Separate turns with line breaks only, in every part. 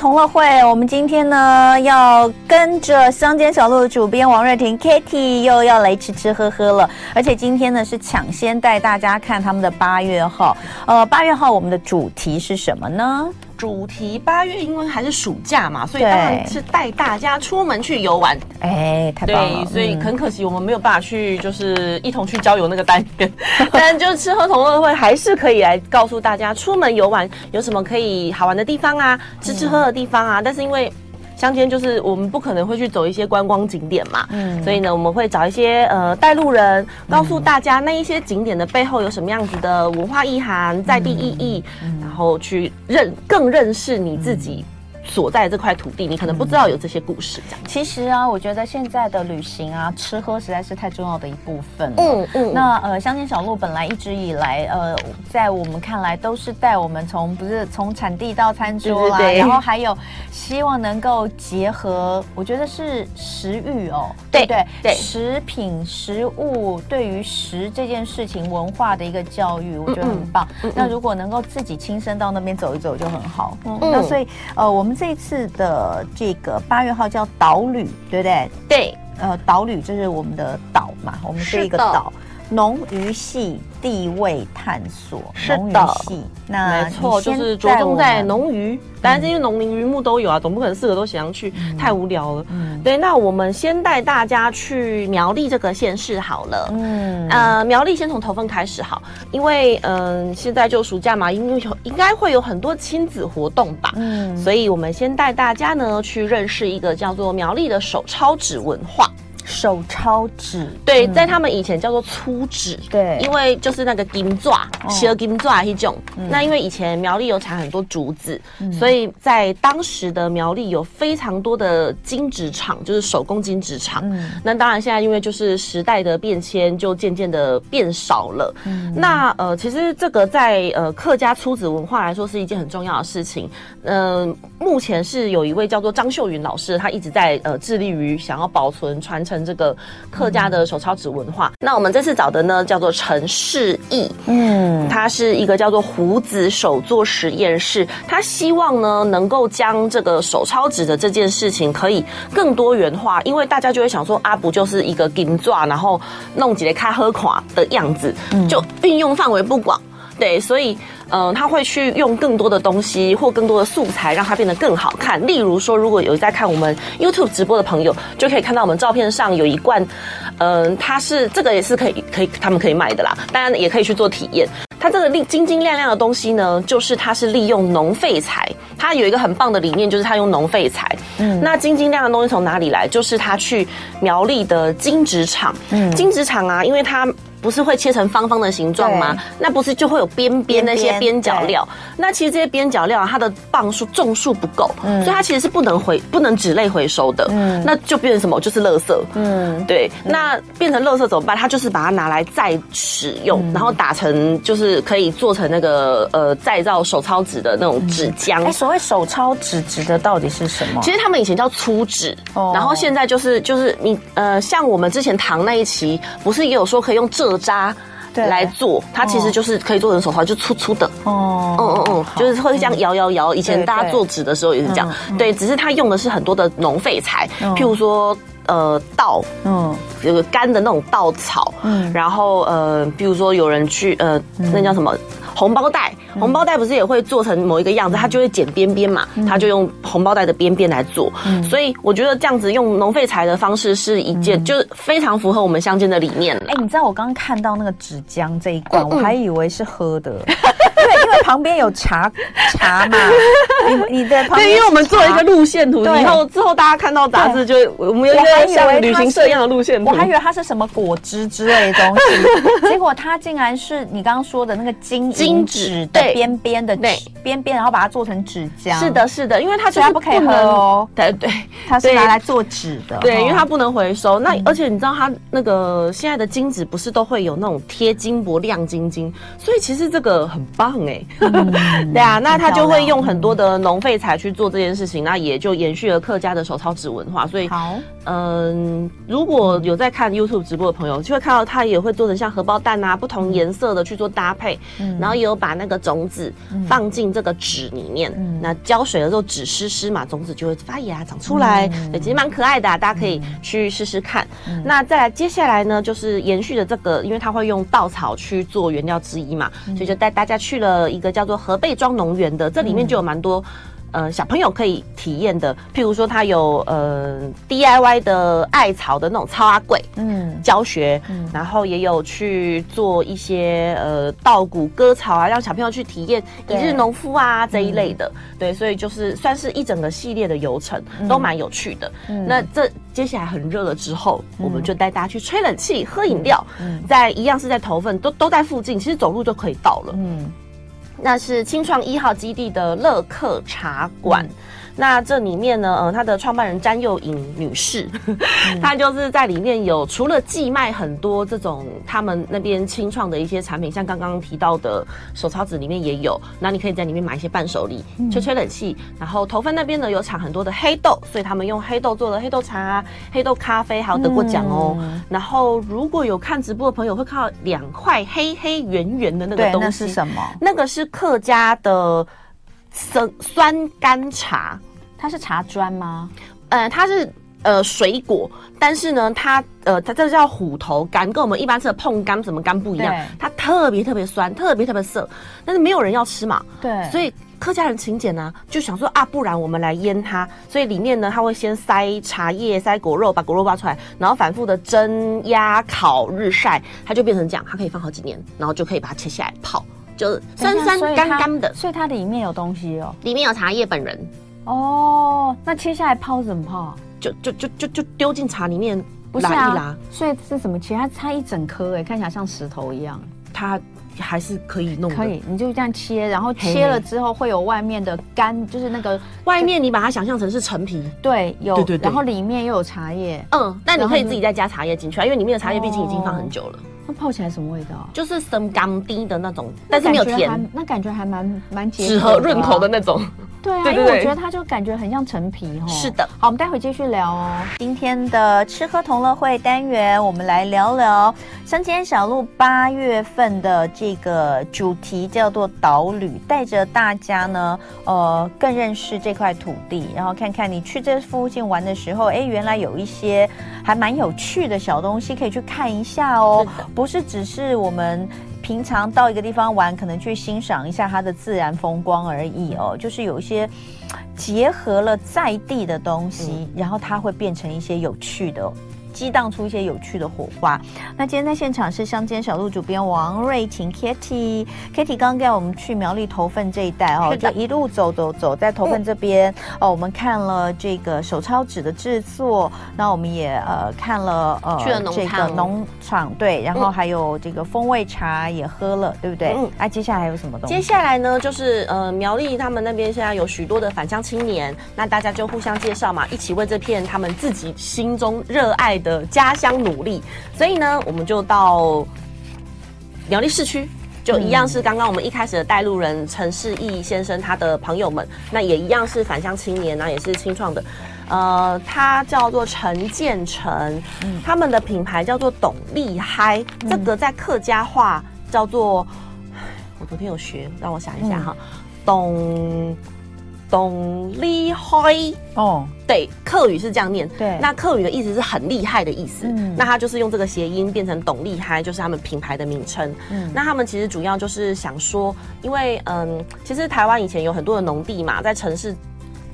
同乐会，我们今天呢要跟着乡间小路的主编王瑞婷 Kitty 又要来吃吃喝喝了，而且今天呢是抢先带大家看他们的八月号。呃，八月号我们的主题是什么呢？
主题八月因为还是暑假嘛，所以当然是带大家出门去游玩。
哎，太棒了！
对，所以很可惜我们没有办法去，就是一同去郊游那个单元。但就是吃喝同乐会还是可以来告诉大家，出门游玩有什么可以好玩的地方啊，吃吃喝喝的地方啊。但是因为乡间就是我们不可能会去走一些观光景点嘛，嗯，所以呢，我们会找一些呃带路人，告诉大家那一些景点的背后有什么样子的文化意涵、在地意义，然后去认更认识你自己。所在这块土地，你可能不知道有这些故事。这样，
其实啊，我觉得现在的旅行啊，吃喝实在是太重要的一部分了。嗯嗯。那呃，乡间小路本来一直以来，呃，在我们看来都是带我们从不是从产地到餐桌啦，对对对，然后还有希望能够结合，我觉得是食欲哦，对对对，食品食物对于食这件事情文化的一个教育，我觉得很棒。嗯嗯，那如果能够自己亲身到那边走一走就很好。嗯。那所以呃，我们。这次的这个八月号叫岛旅，对不对？
对，
呃，岛旅就是我们的岛嘛，我们是一个岛。农渔系地位探索，
是的，
那
没错，就是着重在农渔。当然，是因为农林渔牧都有啊，总不可能四个都写上去，嗯、太无聊了。嗯，对，那我们先带大家去苗栗这个县市好了。嗯，呃，苗栗先从头份开始好，因为嗯、呃，现在就暑假嘛，因为有应该会有很多亲子活动吧。嗯，所以我们先带大家呢去认识一个叫做苗栗的手抄纸文化。
手抄纸，
对，在他们以前叫做粗纸，
对，
因为就是那个金爪，小金爪一种。那因为以前苗栗有产很多竹子，所以在当时的苗栗有非常多的金纸厂，就是手工金纸厂。那当然现在因为就是时代的变迁，就渐渐的变少了。那呃，其实这个在呃客家粗纸文化来说是一件很重要的事情。嗯，目前是有一位叫做张秀云老师，他一直在呃致力于想要保存传承。这个客家的手抄纸文化，嗯、那我们这次找的呢，叫做陈世义，嗯，他是一个叫做胡子手作实验室，他希望呢能够将这个手抄纸的这件事情可以更多元化，因为大家就会想说，啊，不就是一个金爪，然后弄几个开喝垮的样子，就运用范围不广。对，所以，嗯、呃，他会去用更多的东西或更多的素材，让它变得更好看。例如说，如果有在看我们 YouTube 直播的朋友，就可以看到我们照片上有一罐，嗯、呃，它是这个也是可以可以他们可以卖的啦，当然也可以去做体验。它这个利晶晶亮亮的东西呢，就是它是利用农废材，它有一个很棒的理念，就是它用农废材。嗯，那晶晶亮的东西从哪里来？就是它去苗栗的金纸厂。嗯，金纸厂啊，因为它。不是会切成方方的形状吗？那不是就会有边边那些边角料？那其实这些边角料啊，它的磅数重数不够，嗯，所以它其实是不能回不能纸类回收的。嗯，那就变成什么？就是垃圾。嗯，对。那变成垃圾怎么办？它就是把它拿来再使用，然后打成就是可以做成那个呃再造手抄纸的那种纸浆。哎，
所谓手抄纸指的到底是什么？
其实他们以前叫粗纸，然后现在就是就是你呃，像我们之前唐那一期，不是也有说可以用这。渣来做，它其实就是可以做成手套，就粗粗的。哦，嗯嗯嗯，就是会这样摇摇摇。以前大家做纸的时候也是这样，对，只是它用的是很多的农废材，譬如说呃稻，嗯，有个干的那种稻草，嗯，然后呃，比如说有人去呃，那叫什么？红包袋，红包袋不是也会做成某一个样子，它就会剪边边嘛，它就用红包袋的边边来做。所以我觉得这样子用农废材的方式是一件，就是非常符合我们乡间的理念。
哎，你知道我刚刚看到那个纸浆这一罐，我还以为是喝的。旁边有茶茶嘛，你你的旁边，对，因为我们做了一个路线图，以后之后大家看到杂志就我们有一个像旅行社一样的路线图，我还以为它是什么果汁之类的东西，结果它竟然是你刚刚说的那个金金纸的边边的边边，然后把它做成纸浆。是的，是的，因为它虽然不可以喝哦，对对，它是拿来做纸的，对，因为它不能回收。那而且你知道它那个现在的金纸不是都会有那种贴金箔亮晶晶，所以其实这个很棒。哎，嗯、对啊，那他就会用很多的农废材去做这件事情，那也就延续了客家的手抄纸文化。所以，好，
嗯，如果有在看 YouTube 直播的朋友，就会看到他也会做成像荷包蛋啊，不同颜色的去做搭配，嗯、然后也有把那个种子放进这个纸里面，嗯、那浇水的时候纸湿湿嘛，种子就会发芽长出来，嗯、对，其实蛮可爱的、啊，大家可以去试试看。嗯、那再来接下来呢，就是延续的这个，因为它会用稻草去做原料之一嘛，嗯、所以就带大家去了一个叫做河背庄农园的，这里面就有蛮多。呃，小朋友可以体验的，譬如说，他有呃 DIY 的艾草的那种超阿贵，嗯，教学，嗯，然后也有去做一些呃稻谷割草啊，让小朋友去体验一日农夫啊这一类的，嗯、对，所以就是算是一整个系列的游程，嗯、都蛮有趣的。嗯、那这接下来很热了之后，嗯、我们就带大家去吹冷气、喝饮料，嗯，在一样是在头份，都都在附近，其实走路就可以到了，嗯。那是青创一号基地的乐客茶馆。那这里面呢，呃，它的创办人詹幼颖女士，她、嗯、就是在里面有除了寄卖很多这种他们那边清创的一些产品，像刚刚提到的手抄纸里面也有，那你可以在里面买一些伴手礼，嗯、吹吹冷气。然后头份那边呢有产很多的黑豆，所以他们用黑豆做了黑豆茶、黑豆咖啡，还有得过奖哦。嗯、然后如果有看直播的朋友会看到两块黑黑圆圆的那个东西，
那是什么？
那个是客家的酸酸甘茶。
它是茶砖吗？
呃，它是呃水果，但是呢，它呃它这叫虎头柑，跟我们一般吃的碰柑什么柑不一样，它特别特别酸，特别特别涩，但是没有人要吃嘛，
对，
所以客家人勤俭呢，就想说啊，不然我们来腌它，所以里面呢，它会先塞茶叶、塞果肉，把果肉挖出来，然后反复的蒸、压、烤、日晒，它就变成这样，它可以放好几年，然后就可以把它切下来泡，就酸酸干干的，
所以它里面有东西哦，
里面有茶叶本人。
哦，那切下来泡怎么泡？
就就就就就丢进茶里面，
不是啊？拉一拉。所以是怎么切？它它一整颗哎，看起来像石头一样。
它还是可以弄。
可以，你就这样切，然后切了之后会有外面的干，就是那个
外面你把它想象成是陈皮。
对，有。对对对。然后里面又有茶叶。
嗯，那你可以自己再加茶叶进去啊，因为里面的茶叶毕竟已经放很久了。
那泡起来什么味道？
就是生甘滴的那种，但是没有甜。
那感觉还蛮蛮解
止和润口的那种。
对啊，因为我觉得它就感觉很像陈皮哦。
是的，
好，我们待会继续聊哦。今天的吃喝同乐会单元，我们来聊聊乡间小路八月份的这个主题叫做岛旅，带着大家呢，呃，更认识这块土地，然后看看你去这附近玩的时候，哎，原来有一些还蛮有趣的小东西可以去看一下哦。是。不是只是我们。平常到一个地方玩，可能去欣赏一下它的自然风光而已哦，就是有一些结合了在地的东西，嗯、然后它会变成一些有趣的。激荡出一些有趣的火花。那今天在现场是乡间小路主编王瑞琴 Kitty，Kitty 刚刚带我们去苗栗头份这一带哦，的就一路走走走，在头份这边、嗯、哦，我们看了这个手抄纸的制作，那我们也呃看了呃
去了
这个农场对，然后还有这个风味茶也喝了，对不对？嗯。那、啊、接下来还有什么东西？
接下来呢，就是呃苗栗他们那边现在有许多的返乡青年，那大家就互相介绍嘛，一起为这片他们自己心中热爱的。家乡努力，所以呢，我们就到苗栗市区，就一样是刚刚我们一开始的带路人陈世义先生他的朋友们，那也一样是返乡青年，那也是青创的，呃，他叫做陈建成，嗯、他们的品牌叫做董厉嗨，嗯、这个在客家话叫做，我昨天有学，让我想一下哈，董。董厉害哦，对，客语是这样念。对，那客语的意思是很厉害的意思。嗯，那他就是用这个谐音变成懂厉害，就是他们品牌的名称。嗯，那他们其实主要就是想说，因为嗯，其实台湾以前有很多的农地嘛，在城市。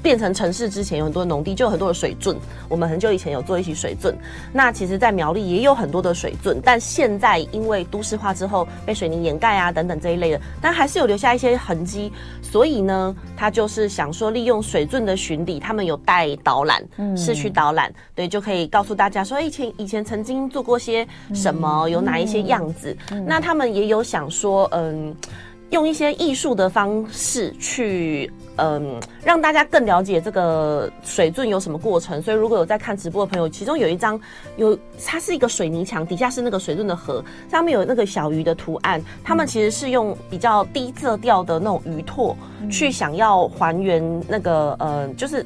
变成城市之前有很多农地，就有很多的水圳。我们很久以前有做一起水圳。那其实，在苗栗也有很多的水圳，但现在因为都市化之后被水泥掩盖啊等等这一类的，但还是有留下一些痕迹。所以呢，他就是想说，利用水圳的巡礼，他们有带导览，嗯、市区导览，对，就可以告诉大家说，以前以前曾经做过些什么，有哪一些样子。那他们也有想说，嗯。用一些艺术的方式去，嗯，让大家更了解这个水圳有什么过程。所以，如果有在看直播的朋友，其中有一张有，它是一个水泥墙，底下是那个水圳的河，上面有那个小鱼的图案。他们其实是用比较低色调的那种鱼拓，去想要还原那个，呃，就是。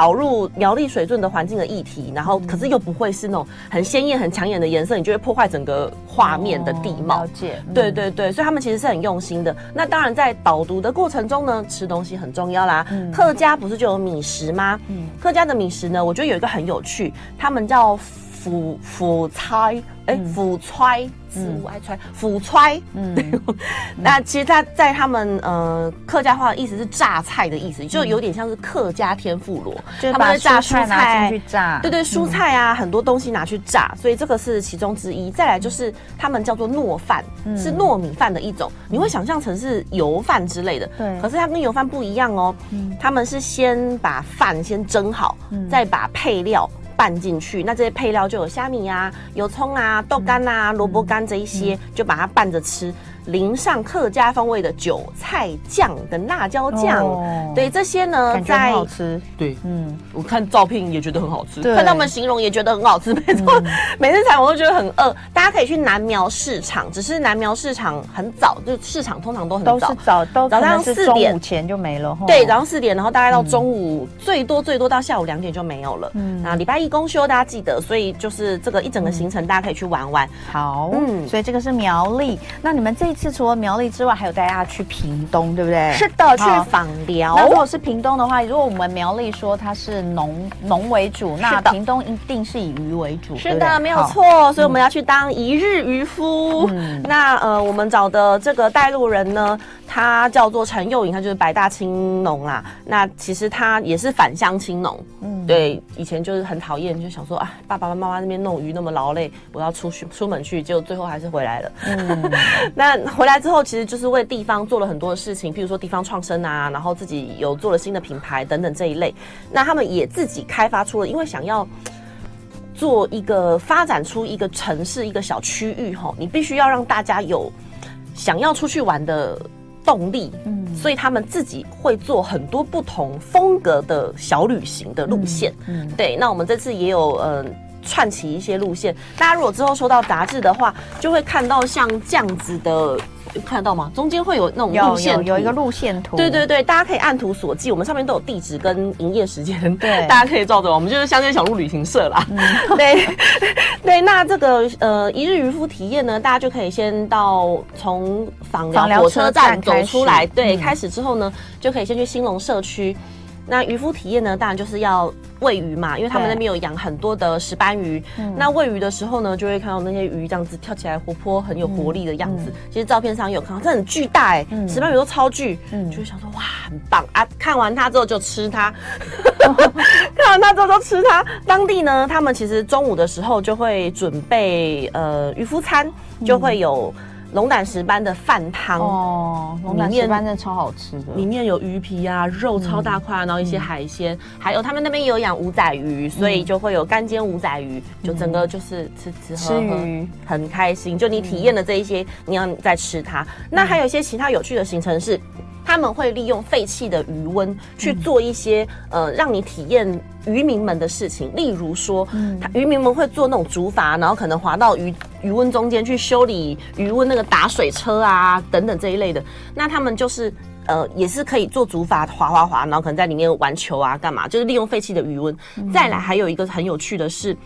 导入苗栗水圳的环境的议题，然后可是又不会是那种很鲜艳、很抢眼的颜色，你就会破坏整个画面的地貌。
了解，
对对对，所以他们其实是很用心的。那当然在导读的过程中呢，吃东西很重要啦。嗯客家不是就有米食吗？嗯客家的米食呢，我觉得有一个很有趣，他们叫腐腐菜。哎，腐揣，子午爱揣，腐揣。嗯，那其实他在他们呃客家话的意思是榨菜的意思，就有点像是客家天妇罗，
他们会榨蔬菜去榨，
对对，蔬菜啊很多东西拿去榨，所以这个是其中之一。再来就是他们叫做糯饭，是糯米饭的一种，你会想象成是油饭之类的，对，可是它跟油饭不一样哦，他们是先把饭先蒸好，再把配料。拌进去，那这些配料就有虾米啊、有葱啊、豆干啊、萝卜干这一些，就把它拌着吃。淋上客家风味的韭菜酱跟辣椒酱，哦、对这些呢，
在很好吃。
对，嗯，我看照片也觉得很好吃，对看他们形容也觉得很好吃。没错，嗯、每次采访都觉得很饿。大家可以去南苗市场，只是南苗市场很早，就市场通常都很早，
都是早，都早上四点前就没了。
对，早上四点，然后大概到中午，嗯、最多最多到下午两点就没有了。嗯，那礼拜一公休，大家记得，所以就是这个一整个行程，大家可以去玩玩。
好，嗯，所以这个是苗栗。那你们这一次除了苗栗之外，还有带大家去屏东，对不对？
是的，去访寮。
那如果是屏东的话，如果我们苗栗说它是农农为主，那屏东一定是以鱼为主。
是的，没有错。所以我们要去当一日渔夫。嗯，那呃，我们找的这个带路人呢，他叫做陈佑颖，他就是白大青农啦。那其实他也是返乡青农。嗯，对，以前就是很讨厌，就想说啊，爸爸妈妈那边弄鱼那么劳累，我要出去出门去，结果最后还是回来了。嗯，那回来之后，其实就是为地方做了很多的事情，譬如说地方创生啊，然后自己有做了新的品牌等等这一类。那他们也自己开发出了，因为想要做一个发展出一个城市一个小区域吼，你必须要让大家有想要出去玩的动力。嗯，所以他们自己会做很多不同风格的小旅行的路线。嗯，嗯对。那我们这次也有嗯。呃串起一些路线，大家如果之后收到杂志的话，就会看到像这样子的，看得到吗？中间会有那种路线图，
有，有，有一个路线图。
对对对，大家可以按图索骥，我们上面都有地址跟营业时间，对，大家可以照着。我们就是乡间小路旅行社啦。嗯、对对，那这个呃一日渔夫体验呢，大家就可以先到从访寮火车站走出来，对，嗯、开始之后呢，就可以先去兴隆社区。那渔夫体验呢，当然就是要喂鱼嘛，因为他们那边有养很多的石斑鱼。对那喂鱼的时候呢，就会看到那些鱼这样子跳起来，活泼很有活力的样子。嗯嗯、其实照片上有看到，这很巨大哎、石斑鱼都超巨，嗯、就会想说哇，很棒啊！看完它之后就吃它，看完它之后就吃它。当地呢，他们其实中午的时候就会准备呃渔夫餐，就会有。龙胆石斑的饭汤
哦，龙胆石斑真的超好吃的，
里面有鱼皮啊，肉超大块，然后一些海鲜，还有他们那边也有养五仔鱼，所以就会有干煎五仔鱼，就整个就是吃吃喝喝很开心。就你体验了这一些，你要再吃它。那还有一些其他有趣的行程是。他们会利用废弃的余温去做一些、嗯、呃，让你体验渔民们的事情。例如说，嗯、渔民们会做那种竹筏，然后可能划到鱼余温中间去修理余温那个打水车啊等等这一类的。那他们就是呃，也是可以做竹筏滑滑滑，然后可能在里面玩球啊干嘛，就是利用废弃的余温。再来还有一个很有趣的是，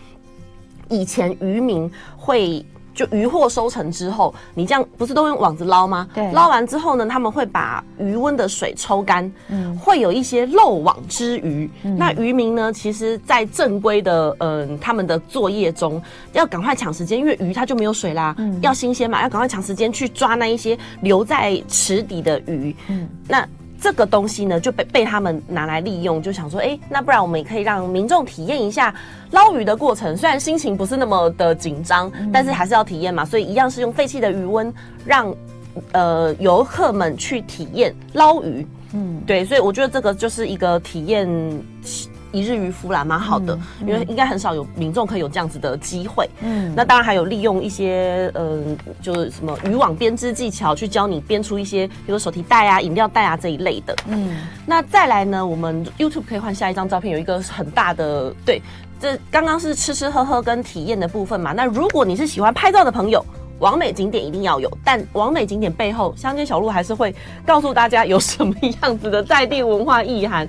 以前渔民会。就渔获收成之后，你这样不是都用网子捞吗？对，捞完之后呢，他们会把鱼温的水抽干，嗯，会有一些漏网之鱼。嗯、那渔民呢，其实，在正规的嗯、呃、他们的作业中，要赶快抢时间，因为鱼它就没有水啦，嗯，要新鲜嘛，要赶快抢时间去抓那一些留在池底的鱼，嗯，那。这个东西呢，就被被他们拿来利用，就想说，哎，那不然我们也可以让民众体验一下捞鱼的过程。虽然心情不是那么的紧张，嗯、但是还是要体验嘛。所以一样是用废弃的余温，让呃游客们去体验捞鱼。嗯，对，所以我觉得这个就是一个体验。一日渔夫啦，蛮好的，因为应该很少有民众可以有这样子的机会。嗯，那当然还有利用一些嗯，就是什么渔网编织技巧，去教你编出一些，比如说手提袋啊、饮料袋啊这一类的。嗯，那再来呢，我们 YouTube 可以换下一张照片，有一个很大的，对，这刚刚是吃吃喝喝跟体验的部分嘛。那如果你是喜欢拍照的朋友，完美景点一定要有，但完美景点背后，乡间小路还是会告诉大家有什么样子的在地文化意涵。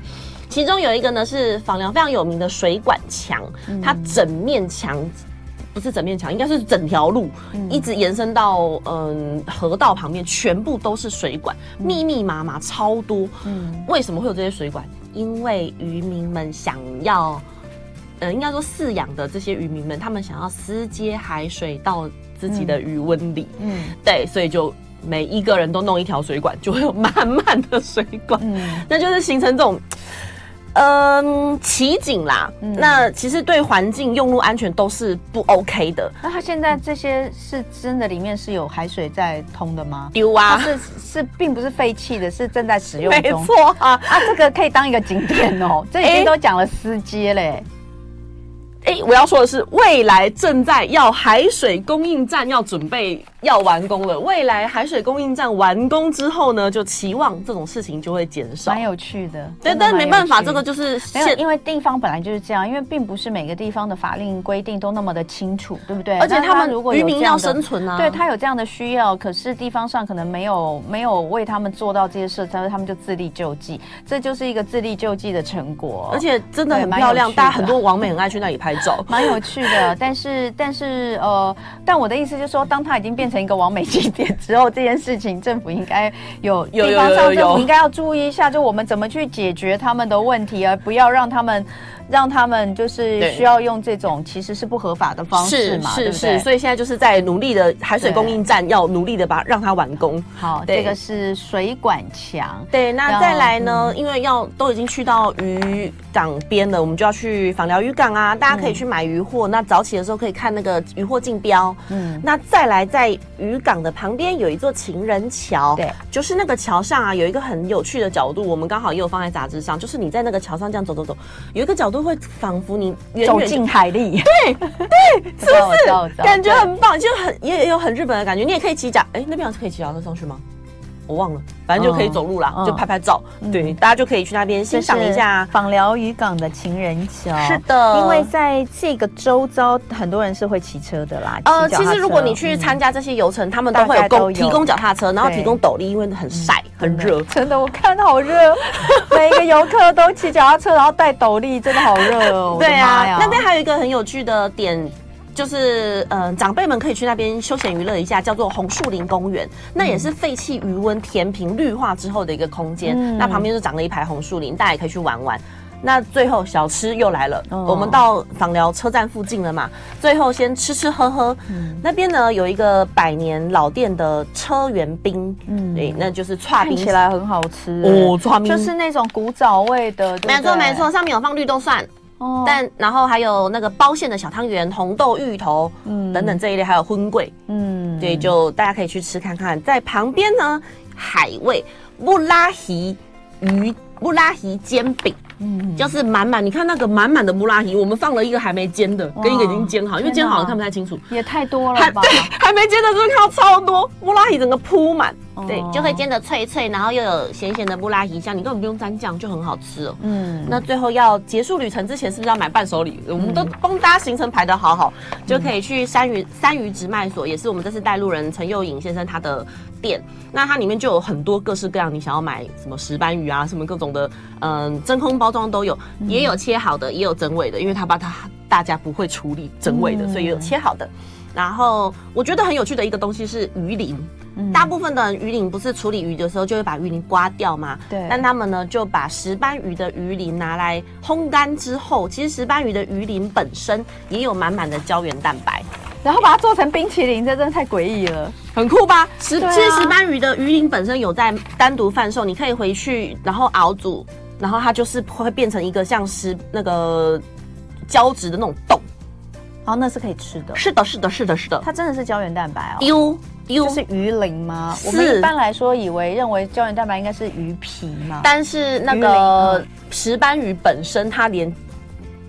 其中有一个呢是房寮非常有名的水管墙，嗯、它整面墙不是整面墙，应该是整条路、嗯、一直延伸到嗯河道旁边，全部都是水管，嗯、密密麻麻超多。嗯，为什么会有这些水管？因为渔民们想要，呃，应该说饲养的这些渔民们，他们想要私接海水到自己的鱼温里。嗯，对，所以就。每一个人都弄一条水管，就会有满满的水管，嗯，那就是形成这种，嗯，奇景啦。嗯、那其实对环境、用路安全都是不 OK 的。
那它现在这些是真的里面是有海水在通的吗？
丢啊，
是是，并不是废弃的，是正在使用中。
没错啊，
啊，这个可以当一个景点哦。这已经都讲了司机嘞。
哎、欸，我要说的是，未来正在要海水供应站要准备要完工了。未来海水供应站完工之后呢，就期望这种事情就会减少。
蛮有趣的，
对，但是没办法，这个就是
没有，因为地方本来就是这样，因为并不是每个地方的法令规定都那么的清楚，对不对？
而且他们如果渔民要生存啊，
对他有这样的需要，可是地方上可能没有没有为他们做到这些事，他们就自力救济，这就是一个自力救济的成果。
而且真的很漂亮，大家很多网美很爱去那里拍照。
蛮有趣的，但是但是呃，但我的意思就是说，当它已经变成一个完美景点之后，这件事情政府应该有地方上政府应该要注意一下，就我们怎么去解决他们的问题，而不要让他们。让他们就是需要用这种其实是不合法的方式嘛，
是是是，所以现在就是在努力的海水供应站要努力的把让它完工。
好，这个是水管墙。
对，那再来呢？因为要都已经去到渔港边了，我们就要去访寮渔港啊，大家可以去买渔货。那早起的时候可以看那个渔货竞标。嗯，那再来在渔港的旁边有一座情人桥，对，就是那个桥上啊有一个很有趣的角度，我们刚好也有放在杂志上，就是你在那个桥上这样走走走，有一个角度。会仿佛你
走进海里，
对对，是不是？感觉很棒，就很也有很日本的感觉。你也可以骑脚，哎，那边是可以骑脚踏车上去吗？我忘了，反正就可以走路啦，就拍拍照。对，大家就可以去那边欣赏一下
访寮渔港的情人桥。
是的，
因为在这个周遭，很多人是会骑车的啦。
呃，其实如果你去参加这些游程，他们都会有供提供脚踏车，然后提供斗笠，因为很晒很热。
真的，我看好热，每一个游客都骑脚踏车，然后戴斗笠，真的好热哦。
对啊，那边还有一个很有趣的点。就是嗯，长辈们可以去那边休闲娱乐一下，叫做红树林公园。那也是废弃余温填平绿化之后的一个空间。嗯、那旁边就长了一排红树林，大家也可以去玩玩。那最后小吃又来了，哦、我们到访寮车站附近了嘛？最后先吃吃喝喝。嗯、那边呢有一个百年老店的车园冰，嗯，对，那就是串冰，
起来很好吃哦，串冰就是那种古早味的。
没错没错，上面有放绿豆蒜。哦，但然后还有那个包馅的小汤圆、红豆芋头，嗯，等等这一类，还有荤桂，嗯，对，就大家可以去吃看看。在旁边呢，海味布拉提鱼布拉提煎饼。嗯，就是满满，你看那个满满的布拉提，我们放了一个还没煎的，跟一个已经煎好，因为煎好了看不太清楚，
也太多了吧？
对，还没煎的时候看到超多布拉提，整个铺满，对，就会煎的脆脆，然后又有咸咸的布拉提香，你根本不用沾酱就很好吃哦。嗯，那最后要结束旅程之前，是不是要买伴手礼？我们都帮大家行程排得好好，就可以去山鱼山鱼直卖所，也是我们这次带路人陈佑颖先生他的店，那它里面就有很多各式各样，你想要买什么石斑鱼啊，什么各种的，嗯，真空包。包装都有，也有切好的，也有整尾的，因为他把它大家不会处理整尾的，所以也有切好的。然后我觉得很有趣的一个东西是鱼鳞，大部分的鱼鳞不是处理鱼的时候就会把鱼鳞刮掉吗？对。但他们呢就把石斑鱼的鱼鳞拿来烘干之后，其实石斑鱼的鱼鳞本身也有满满的胶原蛋白，
然后把它做成冰淇淋，这真的太诡异了，
很酷吧？石其实石斑鱼的鱼鳞本身有在单独贩售，你可以回去然后熬煮。然后它就是会变成一个像石那个胶质的那种冻，
然后那是可以吃的。
是的，是的，是的，是的。
它真的是胶原蛋白哦。
丢丢
就是鱼鳞吗？我们一般来说以为认为胶原蛋白应该是鱼皮嘛。
但是那个石斑鱼本身它连。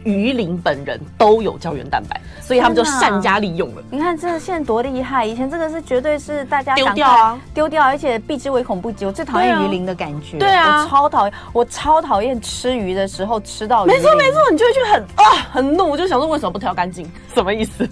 鱼鳞本人都有胶原蛋白，所以他们就善加利用了。
你看这现在多厉害！以前这个是绝对是大家
丢掉啊，
丢掉，而且避之唯恐不及。我最讨厌鱼鳞的感觉，
对啊，
我超讨厌，我超讨厌吃鱼的时候吃到。
没错没错，你就会觉得很啊很怒，我就想说为什么不挑干净？什么意思？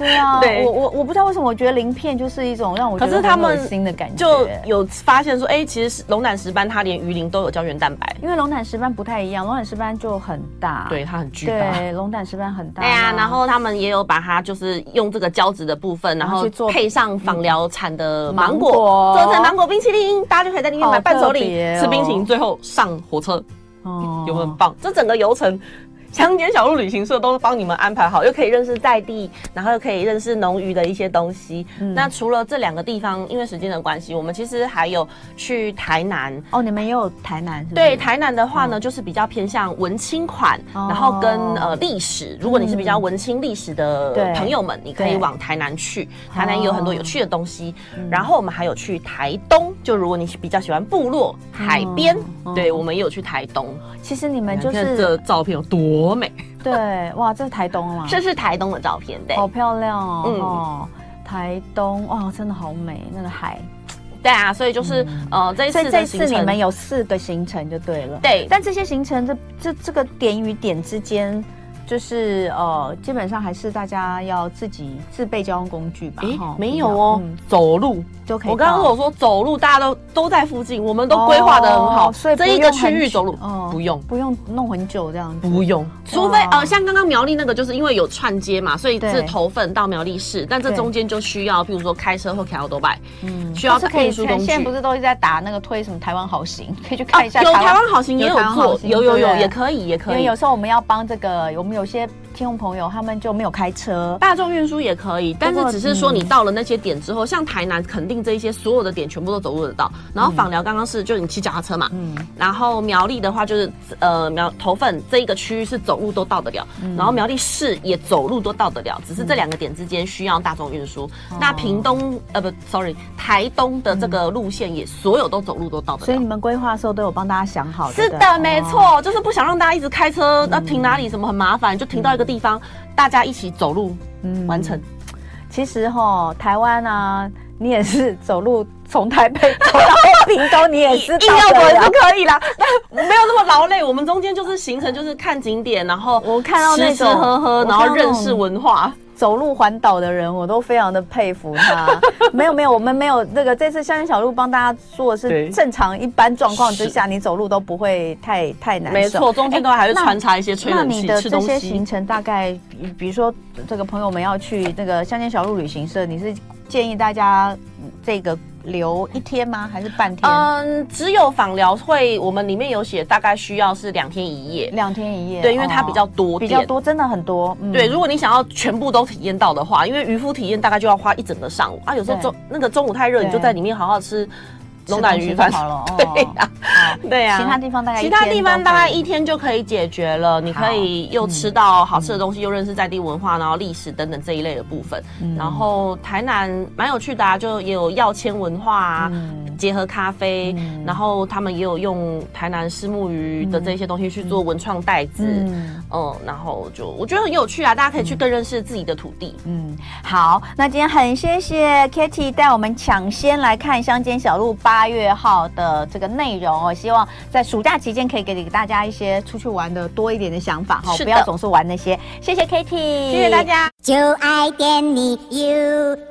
对啊，对，我我我不知道为什么，我觉得鳞片就是一种让我觉得很恶心的感觉。
就有发现说，哎、欸，其实龙胆石斑它连鱼鳞都有胶原蛋白，
因为龙胆石斑不太一样，龙胆石斑就很大，
对，它很巨大。
对，龙胆石斑很大。
对啊，然后他们也有把它就是用这个胶质的部分，然后配上仿疗产的芒果，做成芒果冰淇淋，大家就可以在里面买伴手礼，吃冰淇淋，最后上火车，哦，有很棒。这整个流程。乡间小路旅行社都帮你们安排好，又可以认识在地，然后又可以认识农渔的一些东西。嗯、那除了这两个地方，因为时间的关系，我们其实还有去台南。
哦，你们也有台南是是？
对，台南的话呢，嗯、就是比较偏向文青款，哦、然后跟呃历史。如果你是比较文青历史的朋友们，嗯、你可以往台南去。台南也有很多有趣的东西。哦、然后我们还有去台东，就如果你比较喜欢部落海边，哦、对我们也有去台东。
其实你们就是
看这照片有多。多美，
对，哇，这是台东吗？
这是台东的照片，对，
好漂亮哦，嗯，台东，哇，真的好美，那个海，
对啊，所以就是、嗯、呃，这一次这
次你们有四个行程就对了，
对，
但这些行程这这这个点与点之间。就是呃，基本上还是大家要自己自备交通工具吧。
诶，没有哦，走路就可以。我刚刚我说走路，大家都都在附近，我们都规划的很好，所以这一个区域走路哦不用
不用弄很久这样子。
不用，除非呃，像刚刚苗栗那个，就是因为有串接嘛，所以是头份到苗栗市，但这中间就需要，譬如说开车或开欧多拜，嗯，需要运输工具。
现在不是都一直在打那个推什么台湾好行，可以去看一下。
有台湾好行也有做，有有有也可以也可以。
因为有时候我们要帮这个，我们有些。听众朋友，他们就没有开车，
大众运输也可以，但是只是说你到了那些点之后，像台南垦丁这一些所有的点全部都走路得到。然后访寮刚刚是就你骑脚踏车嘛，嗯，然后苗栗的话就是呃苗头份这一个区域是走路都到得了，然后苗栗市也走路都到得了，只是这两个点之间需要大众运输。那屏东呃不，sorry，台东的这个路线也所有都走路都到得了。
所以你们规划的时候都有帮大家想好。
是的，没错，就是不想让大家一直开车，那停哪里什么很麻烦，就停到一个地方，大家一起走路，嗯，完成。
其实哈，台湾啊，你也是走路从台北走到屏东，你也是
硬要走也是可以啦，没有那么劳累。我们中间就是行程，就是看景点，然后
我看到那
吃吃喝喝，然后认识文化。
走路环岛的人，我都非常的佩服他。没有没有，我们没有那个这次乡间小路帮大家做的是正常一般状况之下，你走路都不会太太难受。
没错，中间都还是穿插一些吹冷气、吃东西。那你的这些行
程大概，比如说这个朋友们要去那个乡间小路旅行社，你是建议大家这个？留一天吗？还是半天？
嗯，只有访疗会，我们里面有写，大概需要是两天一夜。
两天一夜，
对，因为它比较多，
比较多，真的很多。
对，如果你想要全部都体验到的话，因为渔夫体验大概就要花一整个上午啊。有时候中那个中午太热，你就在里面好好吃。龙胆鱼饭好了，对呀，对呀，
其他地方大概
其他地方大概一天就可以解决了。你可以又吃到好吃的东西，又认识在地文化，然后历史等等这一类的部分。然后台南蛮有趣的啊，就也有药签文化啊，结合咖啡，然后他们也有用台南虱目鱼的这些东西去做文创袋子，嗯，然后就我觉得很有趣啊，大家可以去更认识自己的土地。
嗯，好，那今天很谢谢 Kitty 带我们抢先来看乡间小路八月号的这个内容，哦希望在暑假期间可以给你大家一些出去玩的多一点的想法哈，的不要总是玩那些。谢谢 Katy，
谢谢大家。就爱点你 UFO。